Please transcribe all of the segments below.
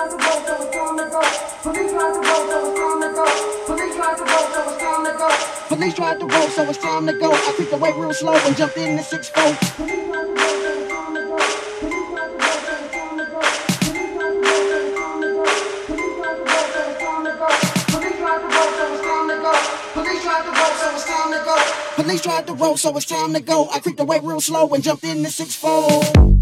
tries to vote, that was time to go. Police tried to vote, that was time to go. Police tried to vote, that was time to go. Police tried to vote, so it's time to go. I creeped away real slow and jumped in the six four. Police tried to roll, so it's time to go. I creeped away real slow and jumped in the six four.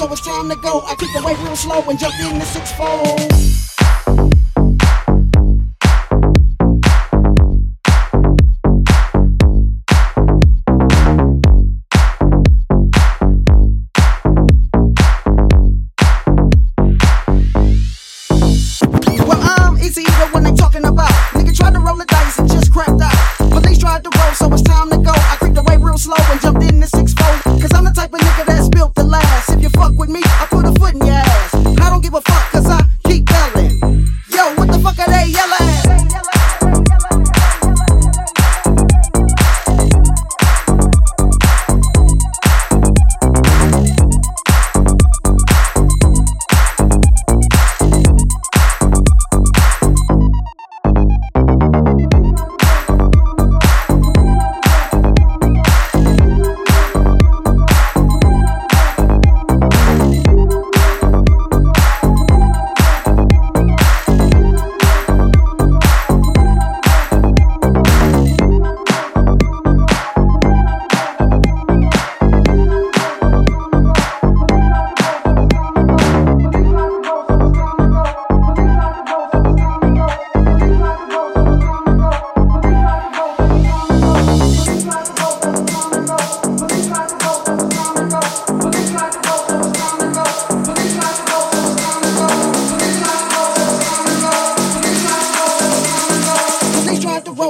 So it's time to go. I creeped away real slow and jump in the six four.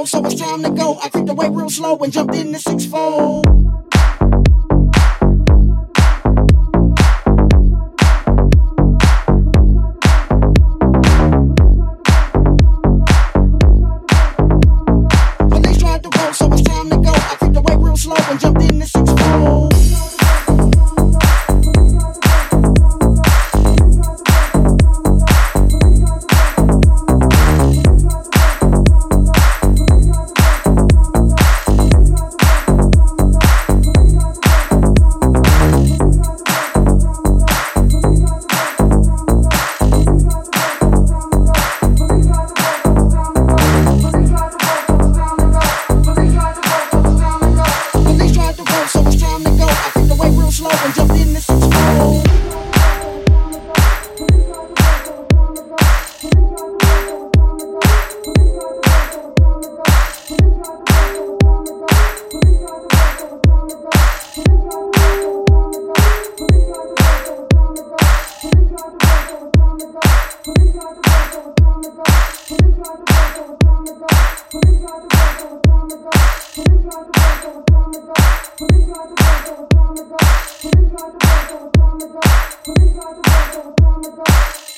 So it's time to go. I creeped away real slow and jumped in the six Police like the